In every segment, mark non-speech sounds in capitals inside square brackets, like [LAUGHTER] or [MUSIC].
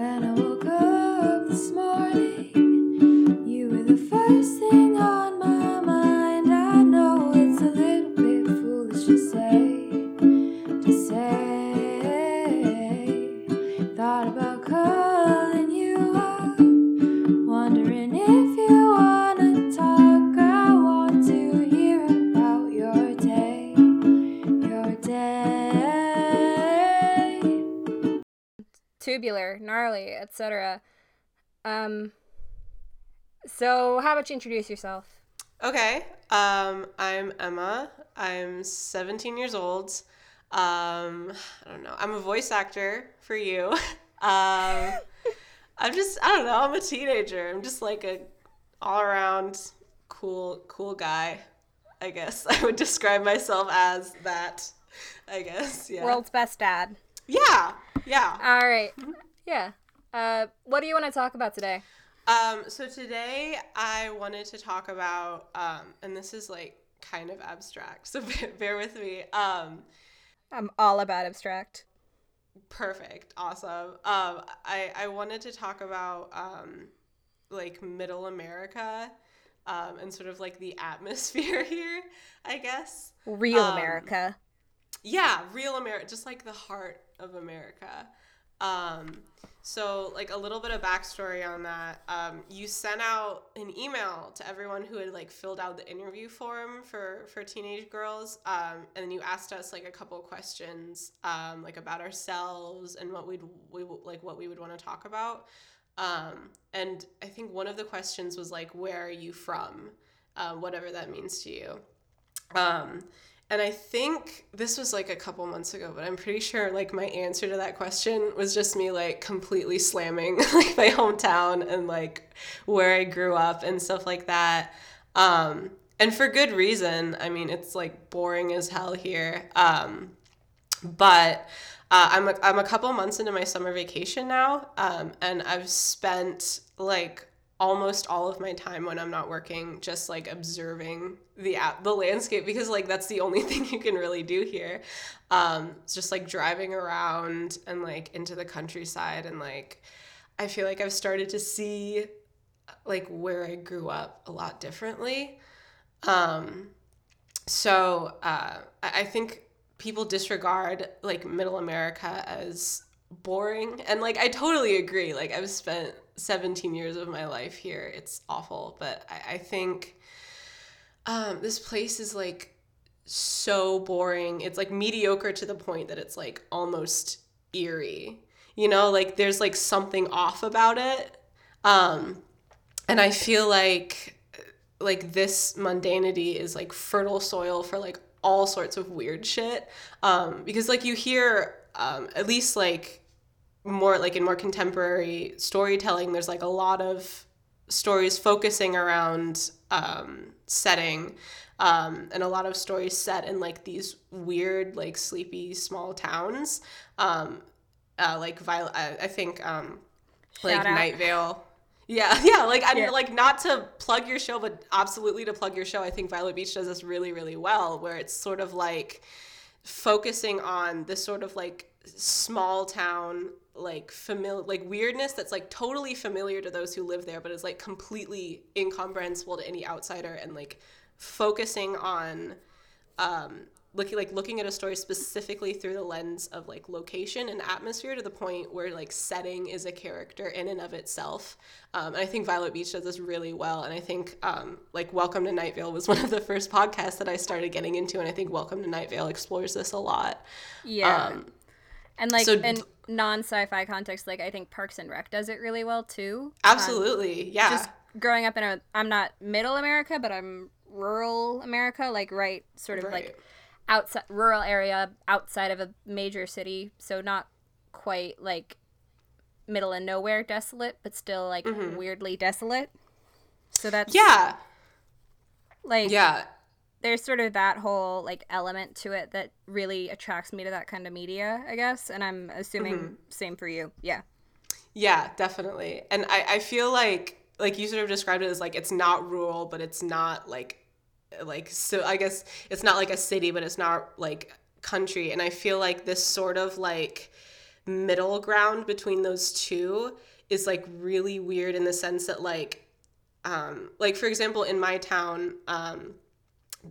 When I woke Um, so how about you introduce yourself? Okay. Um, I'm Emma. I'm 17 years old. Um, I don't know. I'm a voice actor for you. [LAUGHS] Um, I'm just I don't know. I'm a teenager. I'm just like a all around cool cool guy. I guess [LAUGHS] I would describe myself as that. I guess. Yeah. World's best dad. yeah. Yeah. All right. Yeah. Uh, what do you want to talk about today? Um, so today I wanted to talk about, um, and this is like kind of abstract, so [LAUGHS] bear, bear with me. Um, I'm all about abstract. perfect, awesome. Um, I I wanted to talk about um, like Middle America, um, and sort of like the atmosphere [LAUGHS] here, I guess. Real Um, America. Yeah, real America, just like the heart of America. Um, so, like a little bit of backstory on that. Um, you sent out an email to everyone who had like filled out the interview form for for teenage girls, um, and then you asked us like a couple of questions, um, like about ourselves and what we'd we like what we would want to talk about. Um, and I think one of the questions was like, "Where are you from?" Um, whatever that means to you. And I think this was like a couple months ago, but I'm pretty sure like my answer to that question was just me like completely slamming [LAUGHS] like my hometown and like where I grew up and stuff like that. Um, and for good reason. I mean, it's like boring as hell here. Um, but uh, I'm, a, I'm a couple months into my summer vacation now, um, and I've spent like almost all of my time when I'm not working just like observing the app, the landscape because like that's the only [LAUGHS] thing you can really do here. Um, it's just like driving around and like into the countryside and like I feel like I've started to see like where I grew up a lot differently. Um, so uh, I I think people disregard like middle America as boring. And like I totally agree. Like I've spent 17 years of my life here. It's awful. But I, I think um, this place is like so boring. It's like mediocre to the point that it's like almost eerie. You know, like there's like something off about it. Um, and I feel like like this mundanity is like fertile soil for like all sorts of weird shit. Um, because like you hear um, at least like more like in more contemporary storytelling, there's like a lot of stories focusing around um, setting. Um, and a lot of stories set in like these weird, like sleepy small towns. Um, uh, like Violet, I, I think um, like out. Night Vale. Yeah, [LAUGHS] yeah, like I'm Yeah. like not to plug your show, but absolutely to plug your show. I think Violet Beach does this really, really well, where it's sort of like focusing on this sort of like small town like familiar like weirdness that's like totally familiar to those who live there but is like completely incomprehensible to any outsider and like focusing on um looking like looking at a story specifically through the lens of like location and atmosphere to the point where like setting is a character in and of itself um, and i think violet beach does this really well and i think um, like welcome to night vale was [LAUGHS] one of the first podcasts that i started getting into and i think welcome to night vale explores this a lot Yeah. um, and like so in non-sci-fi context, like I think Parks and Rec does it really well too. absolutely yeah Just growing up in a, I'm not middle America, but I'm rural America, like right, sort of Right. like outside rural area outside of a major city, so not quite like middle of nowhere desolate, but still like weirdly desolate. So that's Mm-hmm. yeah like yeah there's sort of that whole like element to it that really attracts me to that kind of media, I guess. And I'm assuming Mm-hmm. same for you. Yeah. Yeah, definitely. And I, I feel like like you sort of described it as like it's not rural, but it's not like like so I guess it's not like a city, but it's not like country. And I feel like this sort of like middle ground between those two is like really weird in the sense that like um like for example in my town um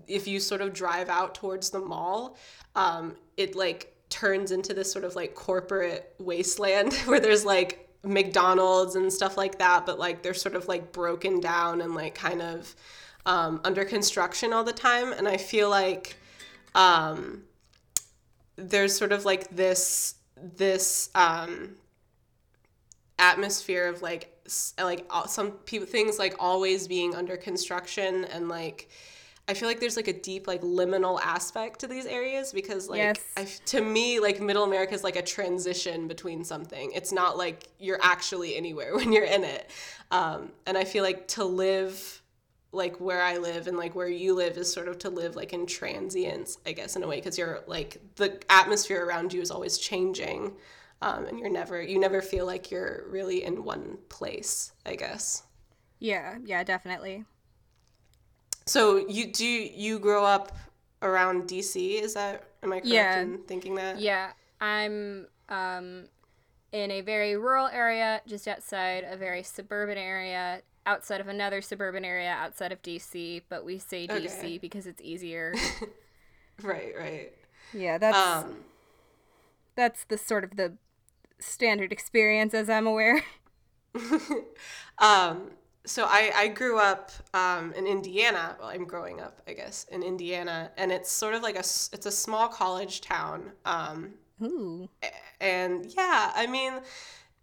if you sort of drive out towards the mall um it like turns into this sort of like corporate wasteland [LAUGHS] where there's like McDonald's and stuff like that, but like they're sort of like broken down and like kind of um, under construction all the time. And I feel like um, there's sort of like this this um, atmosphere of like like some people things like always being under construction and like I feel like there's like a deep like liminal aspect to these areas because like Yes. I to me like middle America is like a transition between something. It's not like you're actually anywhere [LAUGHS] when you're in it. Um, and I feel like to live like where I live and like where you live is sort of to live like in transience, I guess, in a way, because you're like the atmosphere around you is always changing, um, and you're never you never feel like you're really in one place, I guess. Yeah, yeah, definitely. So you do you grow up around DC? Is that am I correct Yeah. in thinking that? Yeah, I'm um, in a very rural area, just outside a very suburban area, outside of another suburban area outside of DC, but we say DC Okay. [LAUGHS] because it's easier. Right, right. yeah, that's Um, that's the sort of the standard experience as I'm aware. [LAUGHS] um, so I, I grew up um, in Indiana. Well, I'm growing up, I guess, in Indiana, and it's sort of like a it's a small college town. Um, Ooh. and yeah, I mean,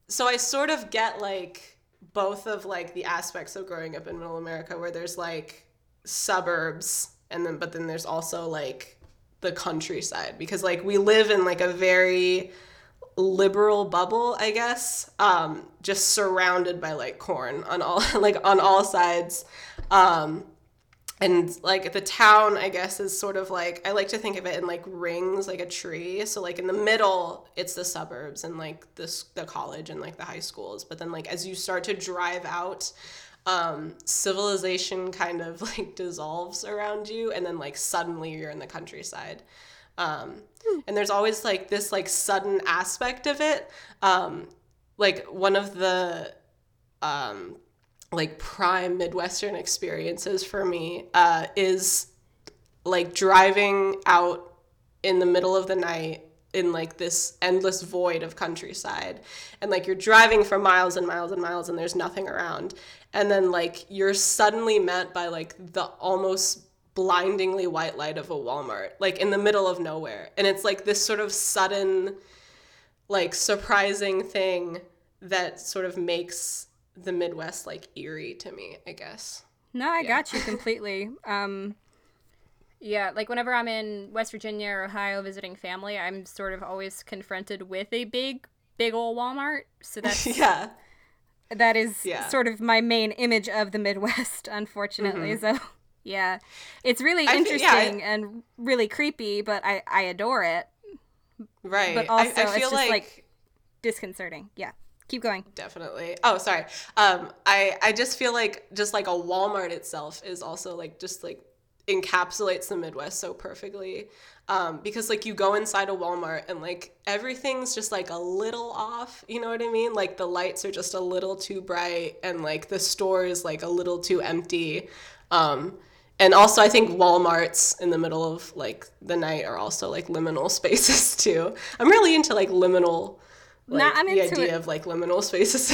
so I sort of get like both of like the aspects of growing up in Middle America, where there's like suburbs, and then but then there's also like the countryside because like we live in like a very liberal bubble, I guess, um, just surrounded by like corn on all [LAUGHS] like on all sides. Um, and like the town, I guess, is sort of like I like to think of it in like rings, like a tree. So like in the middle, it's the suburbs and like this the college and like the high schools. But then like as you start to drive out, um, civilization kind of [LAUGHS] like dissolves around you, and then like suddenly you're in the countryside. Um, and there's always like this like sudden aspect of it. Um, like one of the um, like prime Midwestern experiences for me uh, is like driving out in the middle of the night in like this endless void of countryside. And like you're driving for miles and miles and miles and there's nothing around. And then like you're suddenly met by like the almost blindingly white light of a Walmart like in the middle of nowhere and it's like this sort of sudden like surprising thing that sort of makes the Midwest like eerie to me, I guess. No, I got you [LAUGHS] completely. Um, yeah, like whenever I'm in West Virginia or Ohio visiting family, I'm sort of always confronted with a big, big old Walmart. So that's [LAUGHS] yeah. that is Yeah. sort of my main image of the Midwest, [LAUGHS] unfortunately. So yeah, it's really Mm-hmm. I yeah, I- interesting and really creepy, but I I adore it. Right. But also, I, it's feel just, like, like- Disconcerting. Yeah, keep going. definitely. Oh, sorry. Um, I I just feel like just like a Walmart itself is also like just like encapsulates the Midwest so perfectly. Um, because like you go inside a Walmart and like everything's just like a little off, you know what I mean? Like the lights are just a little too bright and like the store is like a little too empty. Um, and also I think Walmarts in the middle of like the night are also like liminal [LAUGHS] spaces too. I'm really into like liminal like I'm the idea it. of like liminal spaces.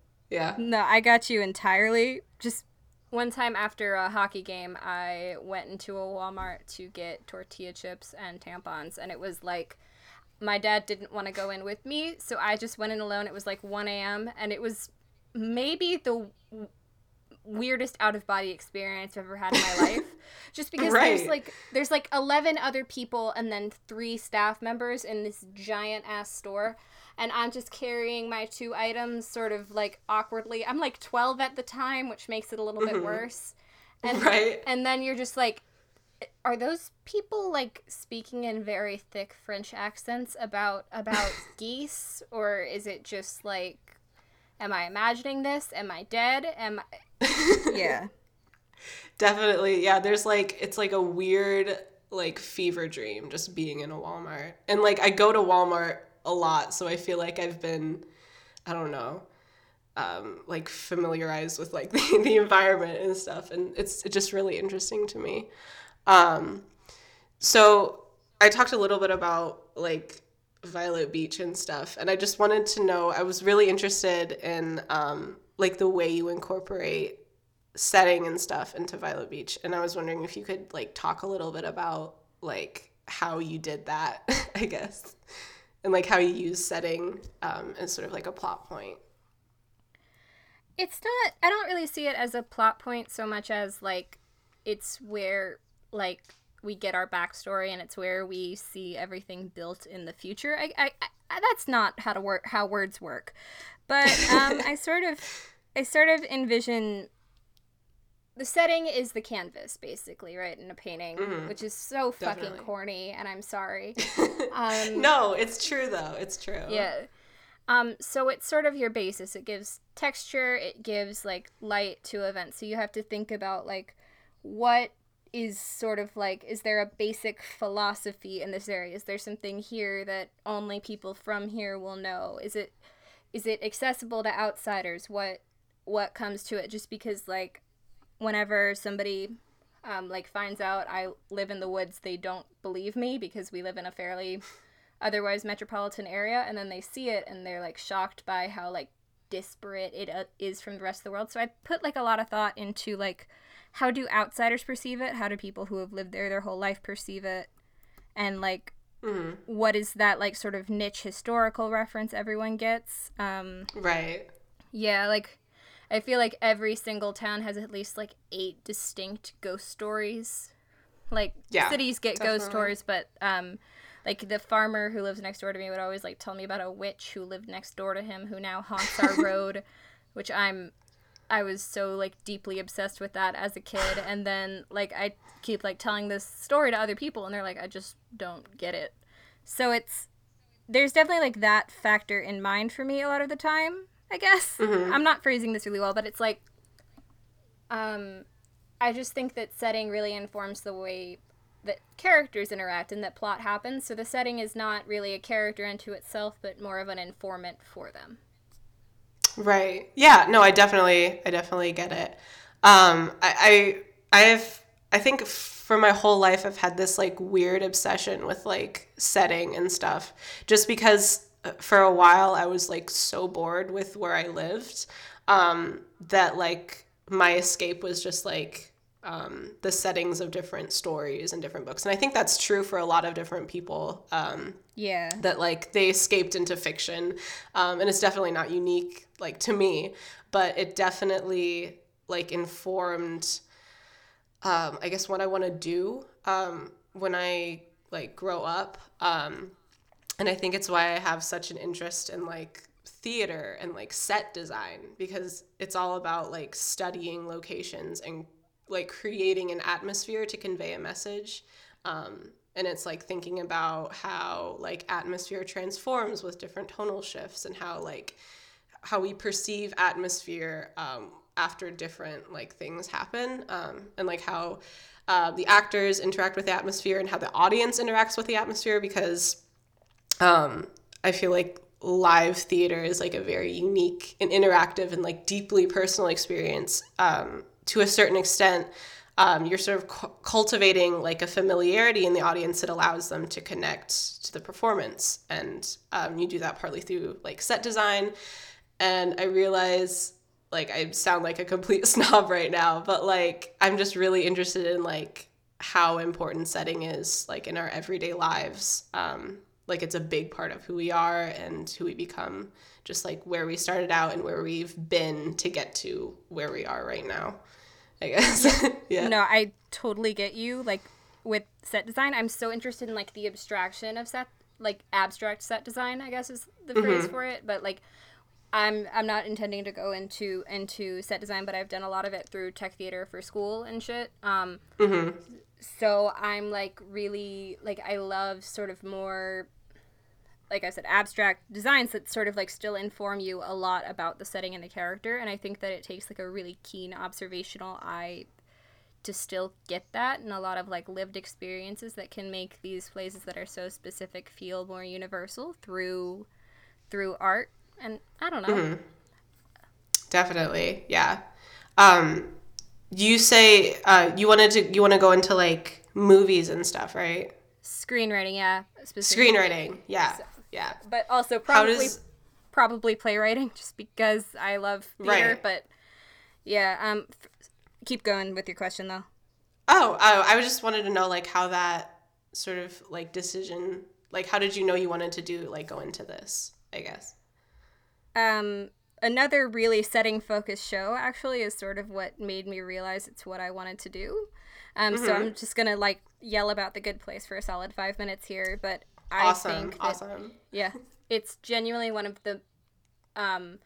[LAUGHS] yeah. No, I got you entirely. Just one time after a hockey game, I went into a Walmart to get tortilla chips and tampons, and it was like my dad didn't want to go in with me, so I just went in alone. It was like 1 a.m., and it was maybe the weirdest out of body experience I've ever had in my [LAUGHS] life. Just because there's like there's like 11 other people and then three staff members in this giant ass store and I'm just carrying my two items sort of like awkwardly. I'm like 12 at the time, which makes it a little bit mm-hmm. worse. And Right. and then you're just like are those people like speaking in very thick French accents about about [LAUGHS] geese or is it just like am I imagining this? Am I dead? Am I Yeah. [LAUGHS] Definitely. Yeah, there's like it's like a weird like fever dream just being in a Walmart. And like I go to Walmart a lot, so I feel like I've been, I don't know, um, like familiarized with like [LAUGHS] the, the environment and stuff, and it's just really interesting to me. Um, so I talked a little bit about like Violet Beach and stuff, and I just wanted to know. I was really interested in um, like the way you incorporate setting and stuff into Violet Beach, and I was wondering if you could like talk a little bit about like how you did that, [LAUGHS] I guess, and like how you use setting um, as sort of like a plot point. It's not. I don't really see it as a plot point so much as like it's where like we get our backstory and it's where we see everything built in the future. I, I, I that's not how to work how words work, but [LAUGHS] um, I sort of I sort of envision the setting is the canvas basically right in a painting Mhm. which is so fucking Definitely. corny and i'm sorry [LAUGHS] um, no, it's true though. It's true. yeah um so it's sort of your basis it gives texture it gives like light to events so you have to think about like what is sort of like is there a basic philosophy in this area is there something here that only people from here will know is it is it accessible to outsiders? What what comes to it? Just because like whenever somebody um, like finds out i live in the woods they don't believe me because we live in a fairly otherwise metropolitan area and then they see it and they're like shocked by how like disparate it uh, is from the rest of the world. So i put like a lot of thought into like how do outsiders perceive it? How do people who have lived there their whole life perceive it? And like Mhm. what is that like sort of niche historical reference everyone gets um Right. yeah like i feel like every single town has at least like eight distinct ghost stories like Yeah, cities get ghost definitely. stories but um like the farmer who lives next door to me would always like tell me about a witch who lived next door to him who now haunts our [LAUGHS] road which i'm i was so like deeply obsessed with that as a kid and then like i keep like telling this story to other people and they're like i just don't get it. So it's there's definitely like that factor in mind for me a lot of the time i guess. I'm not phrasing this really well but it's like um i just think that setting really informs the way that characters interact and that plot happens so the setting is not really a character unto itself but more of an informant for them Right. Yeah. No, I definitely, I definitely get it. Um, I, I, I have, I think for my whole life, I've had this like weird obsession with like setting and stuff, just because uh, for a while I was like so bored with where I lived, um, that like my escape was just like um, the settings of different stories and different books, and I think that's true for a lot of different people. Um, yeah. that like they escaped into fiction. Um, and it's definitely not unique like to me but it definitely like informed um, i guess what i want to do um, when i like grow up. Um, and i think it's why i have such an interest in like theater and like set design because it's all about like studying locations and like creating an atmosphere to convey a message um, and it's like thinking about how like atmosphere transforms with different tonal shifts and how like how we perceive atmosphere um, after different like things happen um, and like how uh, the actors interact with the atmosphere and how the audience interacts with the atmosphere because um, i feel like live theater is like a very unique and interactive and like deeply personal experience um, to a certain extent um, you're sort of cu- cultivating like a familiarity in the audience that allows them to connect to the performance. And um, you do that partly through like set design. And i realize like i sound like a complete [LAUGHS] snob right now but like i'm just really interested in like how important setting is like in our everyday lives. Um, like it's a big part of who we are and who we become just like where we started out and where we've been to get to where we are right now i guess [LAUGHS] yeah No, I totally get you. Like with set design, I'm so interested in like the abstraction of set, like abstract set design. I guess is the phrase for it. But like, I'm I'm not intending to go into into set design, but I've done a lot of it through tech theater for school and shit. Um, Hmm. so I'm like really like I love sort of more like I said, abstract designs that sort of like still inform you a lot about the setting and the character. And I think that it takes like a really keen observational eye to still get that and a lot of like lived experiences that can make these places that are so specific feel more universal through through art and i don't know Mm-hmm. Definitely, yeah. Um, you say uh, you wanted to you want to go into like movies and stuff, right? screenwriting yeah. Screenwriting, yeah, yeah. but also probably does probably playwriting just because i love theater Right. but yeah um f- keep going with your question though oh, oh I just wanted to know like how that sort of like decision like how did you know you wanted to do like go into this? I guess. um another really setting focused show actually is sort of what made me realize it's what i wanted to do um so i'm just gonna like yell about the good place for a solid five minutes here but i Awesome, think that, awesome. yeah it's genuinely one of the um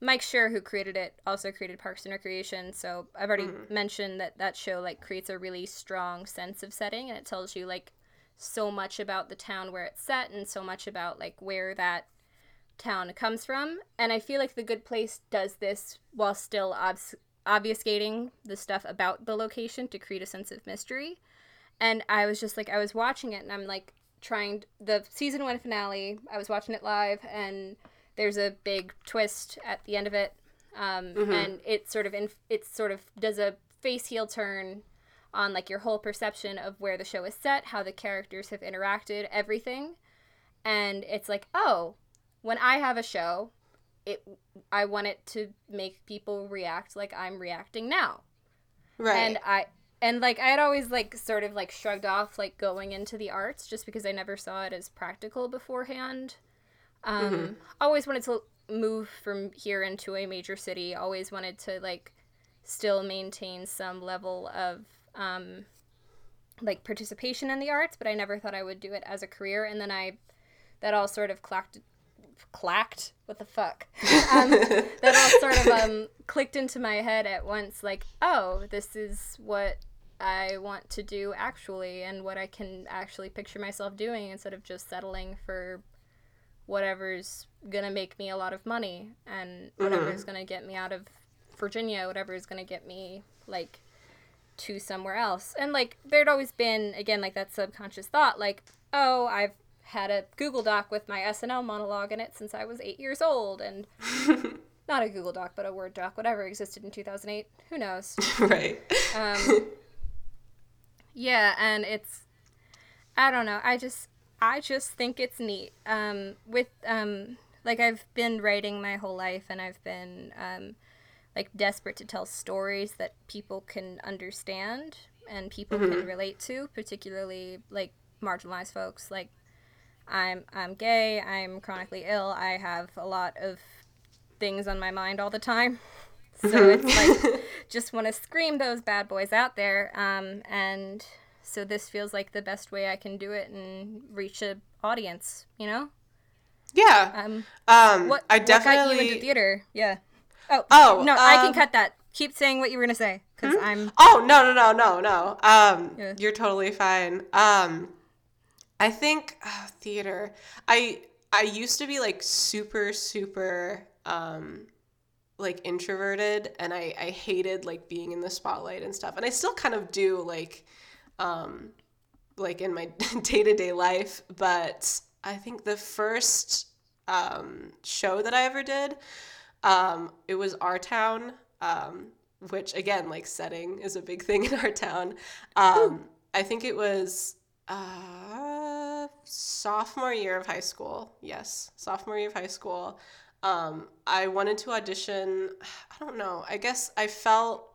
mike Schur, who created it also created parks and recreation so i've already mentioned that that show like creates a really strong sense of setting and it tells you like so much about the town where it's set and so much about like where that town comes from. And I feel like The Good Place does this while still obs- obfuscating the stuff about the location to create a sense of mystery. And I was just like, I was watching it and I'm like trying the season one finale. I was watching it live and there's a big twist at the end of it. Um, and it sort of in, it sort of does a face heel turn on like your whole perception of where the show is set, how the characters have interacted, everything. And it's like, oh, when I have a show, it I want it to make people react like I'm reacting now. Right. And I and like I had always like sort of like shrugged off like going into the arts just because I never saw it as practical beforehand. Um always wanted to move from here into a major city, always wanted to like still maintain some level of um like participation in the arts, but I never thought I would do it as a career. And then I that all sort of clacked clacked? What the fuck? [LAUGHS] Um, that all sort of um, clicked into my head at once like oh this is what i want to do actually and what i can actually picture myself doing instead of just settling for whatever's gonna make me a lot of money and whatever's gonna get me out of virginia whatever is gonna get me like to somewhere else and like there'd always been again like that subconscious thought like oh i've had a Google Doc with my SNL monologue in it since I was eight years old, and [LAUGHS] not a Google Doc, but a Word doc, whatever existed in 2008. Who knows? [LAUGHS] right. Um, [LAUGHS] yeah, and it's, I don't know. I just, I just think it's neat. Um, with um, like I've been writing my whole life, and I've been um, like desperate to tell stories that people can understand and people can relate to, particularly like marginalized folks, like I'm I'm gay, I'm chronically ill, I have a lot of things on my mind all the time. [LAUGHS] So it's like [LAUGHS] just want to scream those bad boys out there. Um, and so this feels like the best way I can do it and reach a audience, you know? Yeah. Um Um, what I what got you into theater? Yeah. Oh, Oh, no, I can um, cut that. Keep saying what you were gonna say, because I'm Oh no no no no no. Um, Yeah. you're totally fine. Um, I think uh, theater. I I used to be like super super um, like introverted, and I I hated like being in the spotlight and stuff, and I still kind of do like, um, like in my day to day life. But I think the first um, show that I ever did, um, it was Our Town. Um, which again like setting is a big [LAUGHS] thing in our town um, i think it was uh, sophomore year of high school yes sophomore year of high school um, i wanted to audition i don't know i guess i felt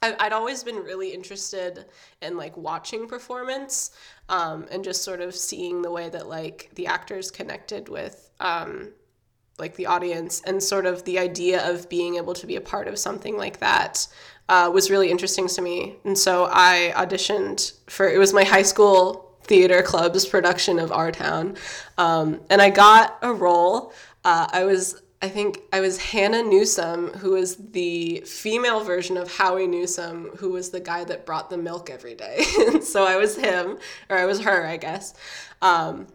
I'd always been really interested in like watching performance um, and just sort of seeing the way that like the actors connected with um, like the audience and sort of the idea of being able to be a part of something like that uh, was really interesting to me. And so i auditioned for it was my high school theater club's production of our town um, and i got a role uh, i was i think i was Hannah Newsome who was the female version of Howie Newsome who was the guy that brought the milk every day. [LAUGHS] So i was him or i was her i guess. Um,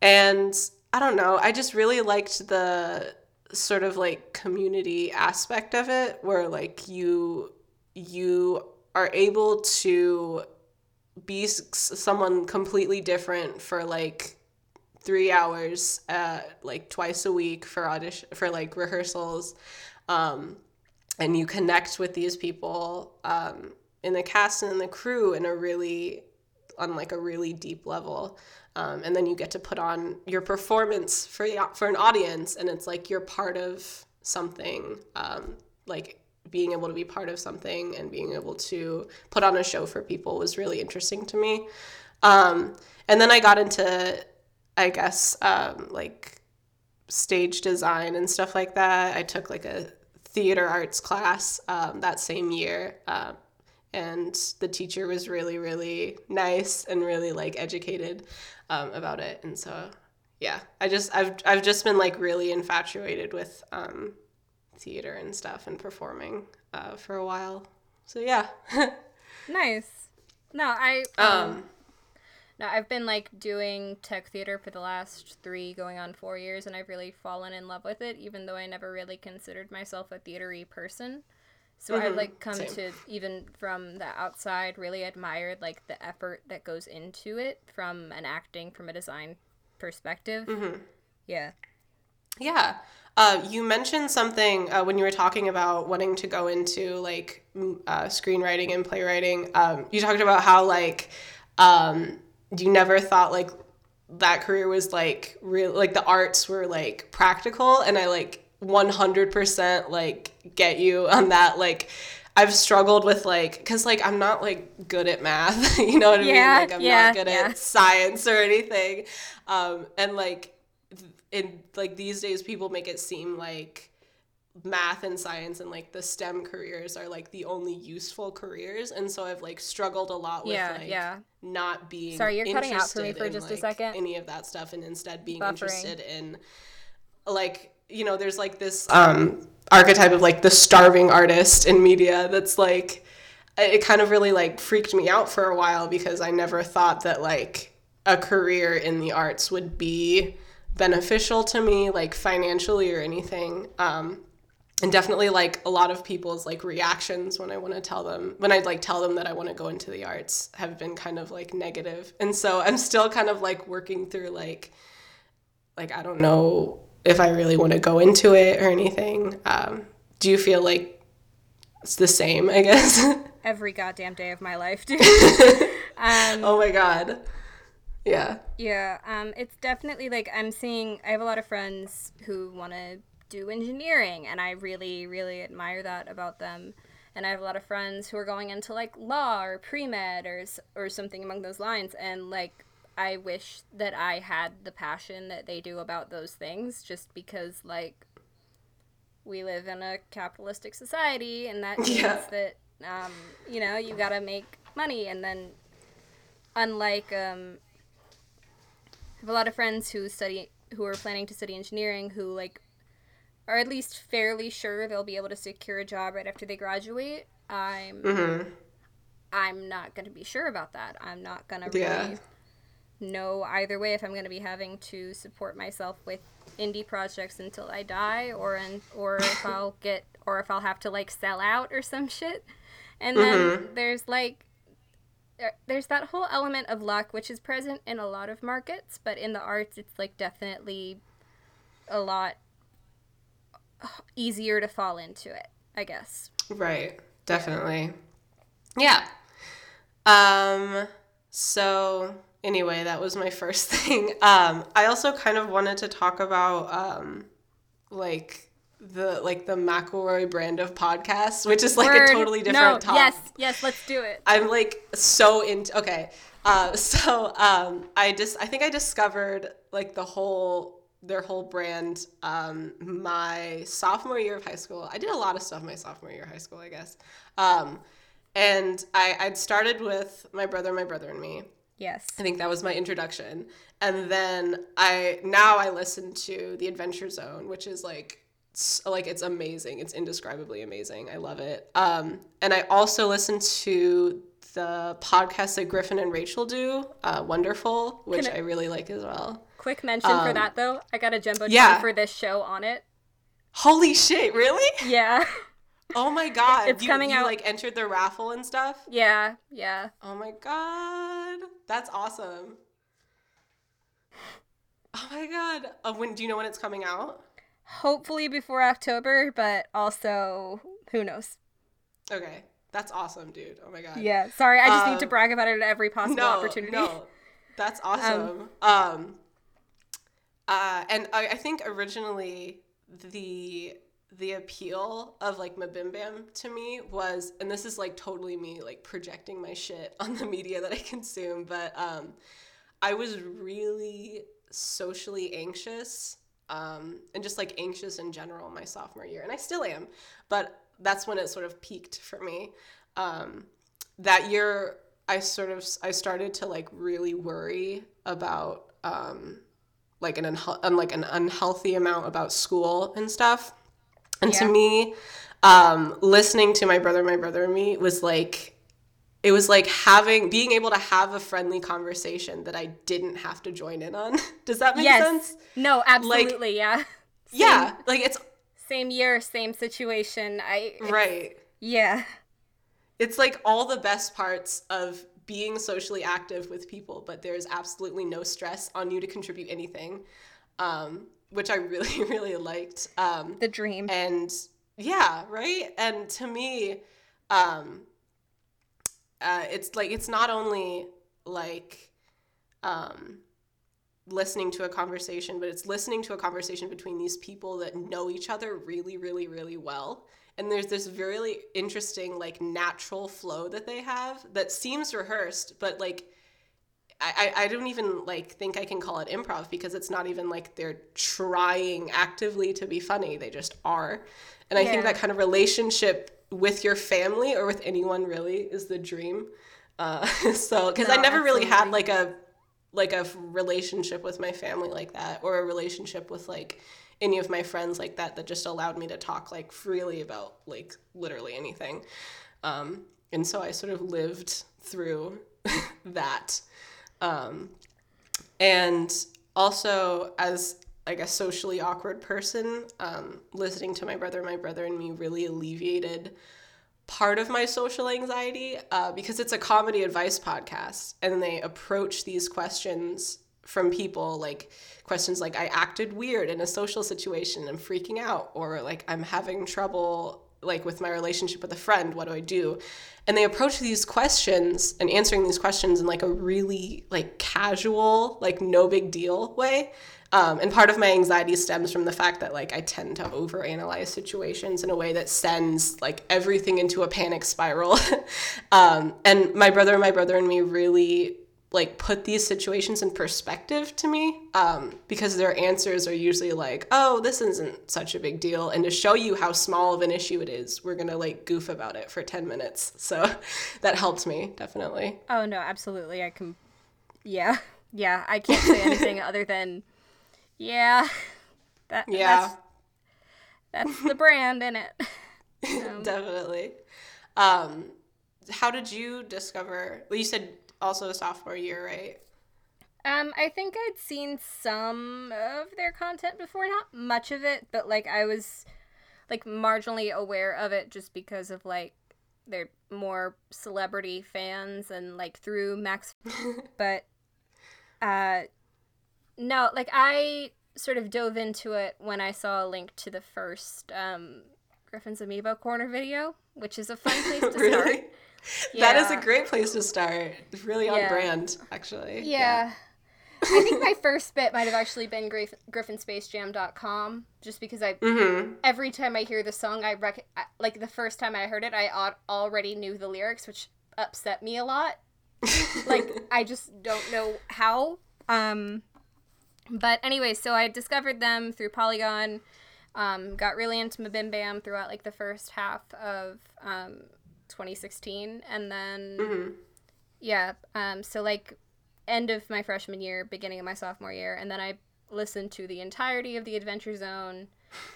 and I don't know, I just really liked the sort of like community aspect of it where like you you are able to be someone completely different for like three hours uh like twice a week for audition for like rehearsals. Um and you connect with these people um in the cast and in the crew in a really on like a really deep level. Um, and then you get to put on your performance for for an audience and it's like you're part of something um, like being able to be part of something and being able to put on a show for people was really interesting to me. Um, and then i got into i guess um, like stage design and stuff like that. I took like a theater arts class um, that same year uh, and the teacher was really really nice and really like educated um, about it. And so yeah i just i've, I've just been like really infatuated with um, theater and stuff and performing uh, for a while. So yeah. [LAUGHS] Nice. No, I um, um, no, I've been like doing tech theater for the last three, going on four years, and I've really fallen in love with it, even though I never really considered myself a theatery person. So I've Mhm, like come same. to even from the outside really admired like the effort that goes into it from an acting, from a design perspective. Mm-hmm. Yeah. Yeah. Uh, you mentioned something uh, when you were talking about wanting to go into like uh, screenwriting and playwriting. Um, you talked about how like um, you never thought like that career was like real, like the arts were like practical, and I like 100% like get you on that. Like I've struggled with like because like I'm not like good at math, [LAUGHS] you know what I Yeah, mean? Like I'm yeah, not good yeah. at science or anything, um, and like in like these days people make it seem like math and science and like the STEM careers are like the only useful careers and so I've like struggled a lot with Yeah, like yeah. not being Sorry, you're cutting out for me for in, just a second. any of that stuff and instead being Buffering. interested in like you know there's like this um archetype of like the starving artist in media that's like it kind of really like freaked me out for a while because I never thought that like a career in the arts would be beneficial to me like financially or anything um and definitely like a lot of people's like reactions when I want to tell them when I like tell them that I want to go into the arts have been kind of like negative. And so I'm still kind of like working through like like I don't know if I really want to go into it or anything. Um, do you feel like it's the same, I guess? [LAUGHS] Every goddamn day of my life, dude. [LAUGHS] um, oh my god. Yeah. Yeah, um, it's definitely like I'm seeing. I have a lot of friends who want to do engineering, and I really, really admire that about them. And I have a lot of friends who are going into like law or pre med or or something among those lines. And like, I wish that I had the passion that they do about those things, just because like we live in a capitalistic society, and that [LAUGHS] means Yeah. that um, you know you gotta make money, and then unlike um, I have a lot of friends who study who are planning to study engineering who like are at least fairly sure they'll be able to secure a job right after they graduate. I'm mm-hmm. I'm not going to be sure about that. I'm not going to Yeah. really know either way if I'm going to be having to support myself with indie projects until I die or in, or if [LAUGHS] I'll get or if I'll have to like sell out or some shit. And then there's like there- there's that whole element of luck which is present in a lot of markets, but in the arts it's like definitely a lot easier to fall into it, I guess. Right. Definitely. Yeah. Um so anyway, that was my [LAUGHS] first thing. Um I also kind of wanted to talk about um like the like the McElroy brand of podcasts, which is like Word. a totally no, different topic. Yes, yes, let's do it. I'm like so into okay. Uh, [LAUGHS] so um, I just I think I discovered like the whole their whole brand um, my sophomore year of high school. I did a lot of stuff my sophomore year of high school, I guess. Um, and I I'd started with my brother, my brother and me. Yes. I think that was my introduction. And then I now I listen to The Adventure Zone, which is like s- like it's amazing. It's indescribably amazing. I love it. Um, and I also listen to the podcast that Griffin and Rachel do, uh, Wonderful, which I- I really like as well. Quick mention for Um, that though. I got a jumbo yeah. for this show on it. Holy shit! Really? Yeah. [LAUGHS] Oh my god! It's you, coming you, out- like entered the raffle and stuff. Yeah, yeah. Oh my god, that's awesome. Oh my god! Uh, when do you know when it's coming out? Hopefully before October, but also who knows. Okay, that's awesome, dude. Oh my god. Yeah. Sorry, I just need to Um, brag about it at every possible no, opportunity. No, that's [LAUGHS] awesome. Um, uh, and I, I think originally the the appeal of like MBMBaM to me was, and this is like totally me like projecting my shit [LAUGHS] on the media that I consume, but um, I was really socially anxious um, and just like anxious in general my sophomore year, and I still am, but that's when it sort of peaked for me. Um, that year, I sort of I started to like really worry about um, like an un- like an unhealthy amount about school and stuff. And to me, um, listening to my brother, my brother and me was like, it was like having being able to have a friendly conversation that I didn't have to join in on. [LAUGHS] Does that make yes. sense? No, absolutely, yeah. [LAUGHS] Yeah, like it's Same year, same situation. I right. yeah. It's like all the best parts of being socially active with people, but there's absolutely no stress on you to contribute anything, um, which I really, [LAUGHS] really liked. Um, The dream. and yeah, right. And to me, um, uh, it's like it's not only like um, listening to a conversation, but it's listening to a conversation between these people that know each other really, really, really well. And there's this really interesting, like, natural flow that they have that seems rehearsed, but like, I, I I don't even like think I can call it improv because it's not even like they're trying actively to be funny. They just are. And I think that kind of relationship with your family or with anyone really is the dream. Uh, [LAUGHS] so because I No, never really had like a like a relationship with my family like that or a relationship with like any of my friends like that that just allowed me to talk like freely about like literally anything. Um, and so i sort of lived through [LAUGHS] that. Um, and also as like a socially awkward person um, listening to my brother my brother and me really alleviated part of my social anxiety uh, because it's a comedy advice podcast and they approach these questions from people like questions like i acted weird in a social situation i'm freaking out or like i'm having trouble like with my relationship with a friend what do i do and they approach these questions and answering these questions in like a really like casual like no big deal way um, and part of my anxiety stems from the fact that like I tend to overanalyze situations in a way that sends like everything into a panic spiral. [LAUGHS] um, and my brother, my brother and me really like put these situations in perspective to me um, because their answers are usually like, "Oh, this isn't such a big deal," and to show you how small of an issue it is, we're gonna like goof about it for ten minutes. So [LAUGHS] that helped me definitely. Oh no, absolutely. I can. Yeah, yeah. I can't say anything [LAUGHS] other than, yeah. That Yeah. That's, that's the brand in it. [LAUGHS] Definitely. Um, how did you discover? Well, you said also a sophomore year, right? Um, I think I'd seen some of their content before, not much of it, but like I was like marginally aware of it just because of like they're more celebrity fans and like through Max [LAUGHS] but uh no, like I sort of dove into it when I saw a link to the first um Griffin's Amiibo Corner video, which is a fun place to [LAUGHS] really? start. [LAUGHS] That is a great place to start. Really on Yeah. brand, actually. Yeah. I think my [LAUGHS] first bit might have actually been Griff- griffinspacejam.com just because I Mm-hmm. every time I hear the song I rec- like the first time I heard it I already knew the lyrics which upset me a lot. [LAUGHS] like I just don't know how um but anyway, so I discovered them through Polygon. Um, got really into MBMBaM throughout like the first half of um, 2016, and then Mm-hmm. yeah, um, so like end of my freshman year, beginning of my sophomore year, and then I listened to the entirety of the Adventure Zone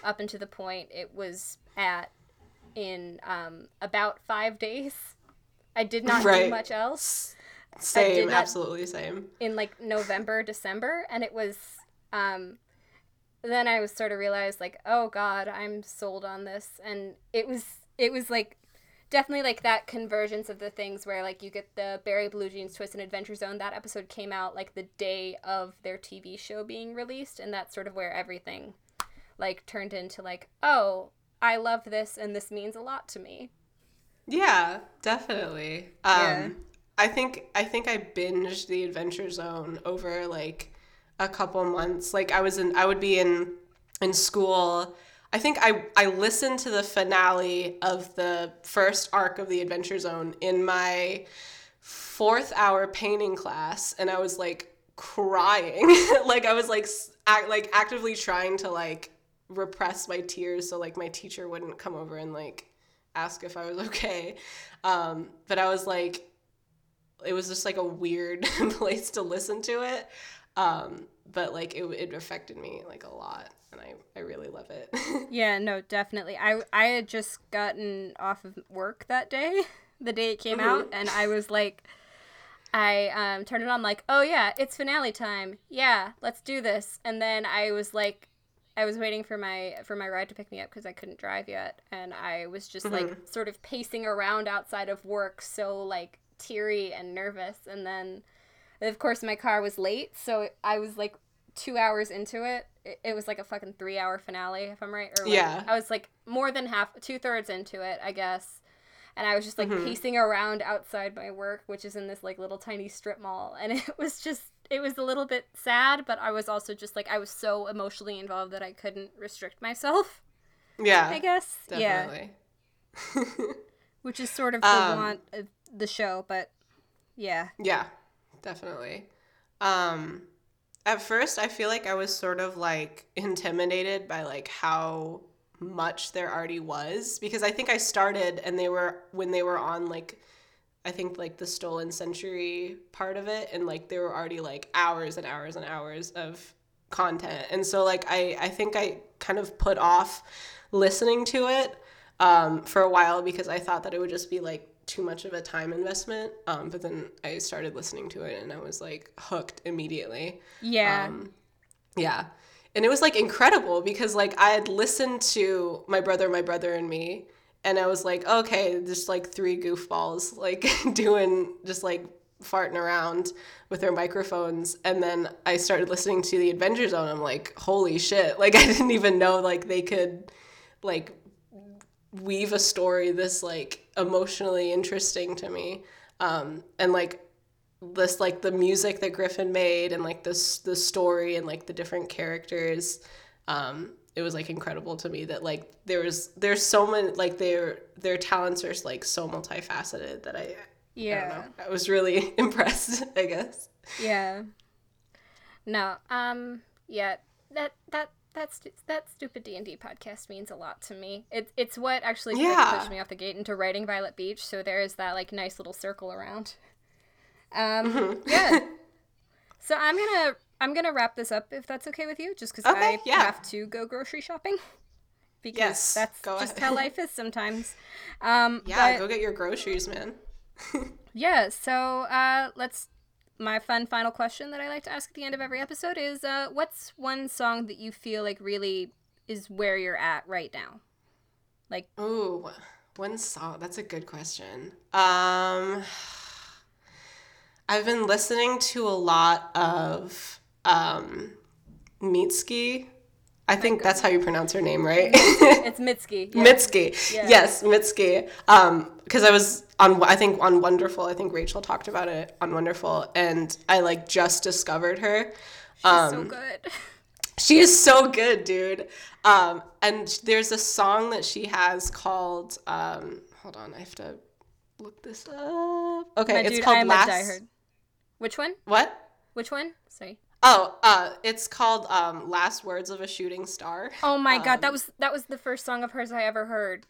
up until the point it was at in um, about five days. I did not do much else Same, absolutely same. in like November, December, and it was um then I was sort of realized like, oh god, I'm sold on this and it was it was like definitely like that convergence of the things where like you get the Barry Bluejeans Twist and Adventure Zone. That episode came out like the day of their TV show being released, and that's sort of where everything like turned into like, oh, I love this and this means a lot to me. Yeah, definitely. Um Yeah. I think I think I binged the Adventure Zone over like a couple months. Like I was in I would be in in school. I think I I listened to the finale of the first arc of the Adventure Zone in my fourth hour painting class and I was like crying. [LAUGHS] like I was like act, like actively trying to like repress my tears so like my teacher wouldn't come over and like ask if I was okay. Um, but I was like it was just like a weird [LAUGHS] place to listen to it. Um, but like it, it affected me like a lot and I, I really love it. [LAUGHS] Yeah, no, definitely. I I had just gotten off of work that day, [LAUGHS] the day it came out, and I was like, I um turned it on like, oh yeah, it's finale time. Yeah, let's do this. And then I was like, I was waiting for my for my ride to pick me up because I couldn't drive yet, and I was just like sort of pacing around outside of work, so like teary and nervous. And then, of course, my car was late, so I was like two hours into it. It, it was like a fucking three hour finale, if I'm right. Or like, Yeah. I was like more than half, two thirds into it, I guess. And I was just Mm-hmm. like pacing around outside my work, which is in this like little tiny strip mall. And [LAUGHS] it was just, it was a little bit sad, but I was also just like, I was so emotionally involved that I couldn't restrict myself, yeah. I guess. Yeah. Definitely. [LAUGHS] Which is sort of the Um, want of the show, but yeah. Yeah, definitely. Um, at first, I feel like I was sort of like intimidated by like how much there already was because I think I started and they were when they were on like I think like the stolen century part of it and like there were already like hours and hours and hours of content and so like I I think I kind of put off listening to it um, for a while because I thought that it would just be like too much of a time investment. Um, but then I started listening to it and I was like hooked immediately. Yeah. Um, yeah. And it was like incredible because like I had listened to my brother, my brother, and me, and I was like, okay, just like three goofballs [LAUGHS] like doing just like farting around with their microphones. And then I started listening to the Adventure Zone. I'm like, holy shit. Like [LAUGHS] I didn't even know like they could like weave a story this like emotionally interesting to me. Um, and like this like the music that Griffin made and like this the story and like the different characters um it was like incredible to me that like there was there's so many like their their talents are like so multifaceted that I I don't yeah. know I was really [LAUGHS] impressed I guess Yeah. No. Um. Yeah. That that that's that stupid D and D podcast means a lot to me. It's it's what actually Yeah. push me off the gate into writing Violet Beach. So there is that like nice little circle around. Um. Mm-hmm. Yeah. [LAUGHS] so I'm gonna I'm gonna wrap this up if that's okay with you, just because Okay, I yeah. have to go grocery shopping. [LAUGHS] Because Yes, that's just how life is sometimes. Um, [LAUGHS] yeah but- go get your groceries man yeah, so uh, let's. My fun final question that I like to ask at the end of every episode is uh, what's one song that you feel like really is where you're at right now? Like, Ooh, one song. That's a good question. Um, I've been listening to a lot of um, Mitski. I think that's how you pronounce her name, right? [LAUGHS] it's Mitski. Yeah. Mitski. Yeah. Yes, Mitski. Um, because I was on, I think on Wonderful. I think Rachel talked about it on Wonderful, and I like just discovered her. She's so um, good. [LAUGHS] She is so good, dude. Um, and there's a song that she has called. Um, hold on, I have to look this up. Okay, My it's dude, called Last. Which one? What? Which one? Sorry. Oh, uh, it's called um, "Last Words of a Shooting Star." Oh my god, Um, that was that was the first song of hers I ever heard.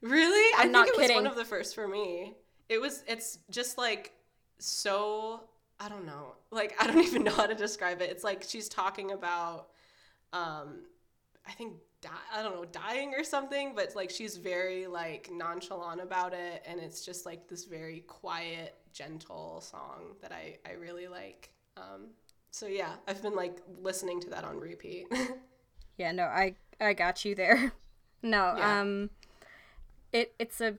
Really? I I'm think not it was one of the first for me. It was. It's just like so. I don't know. Like I don't [LAUGHS] even know how to describe it. It's like she's talking about. Um, I think di- I don't know dying or something, but like she's very like nonchalant about it, and it's just like this very quiet, gentle song that I I really like. Um, so yeah, I've been like listening to that on repeat. [LAUGHS] Yeah, no, I I got you there. [LAUGHS] No, Yeah. um it it's a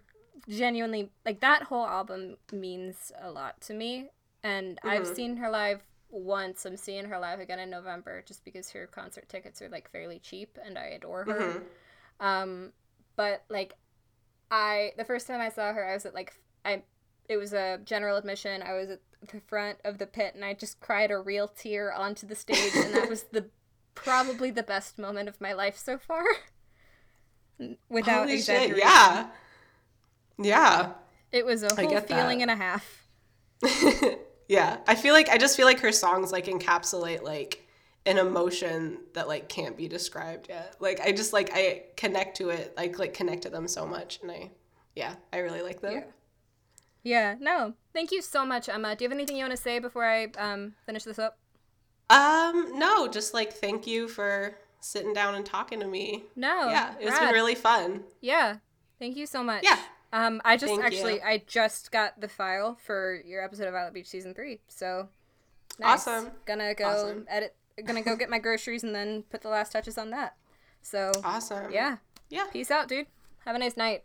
genuinely like that whole album means a lot to me and I've seen her live once. I'm seeing her live again in November just because her concert tickets are like fairly cheap and I adore her. Um but like I the first time I saw her I was at like I it was a general admission. I was at the front of the pit and I just cried a real tear onto the stage and that was the probably the best moment of my life so far. [LAUGHS] Without Holy exaggeration. shit! Yeah, yeah, It was a whole get that. feeling and a half. [LAUGHS] yeah. I feel like I just feel like her songs like encapsulate like an emotion that like can't be described yet. Like I just like I connect to it. Like like connect to them so much, and I yeah, I really like them. Yeah. Yeah, no. Thank you so much, Emma. Do you have anything you want to say before I um, finish this up? Um, no, just like thank you for sitting down and talking to me. No. yeah, it's rad. been really fun. Yeah. Thank you so much. Yeah. Um, I just Thank actually you. I just got the file for your episode of Violet Beach season three. So nice. Awesome. Gonna go Awesome. edit. Gonna go get my groceries and then put the last touches on that. So Awesome. yeah. Yeah. Peace out, dude. Have a nice night.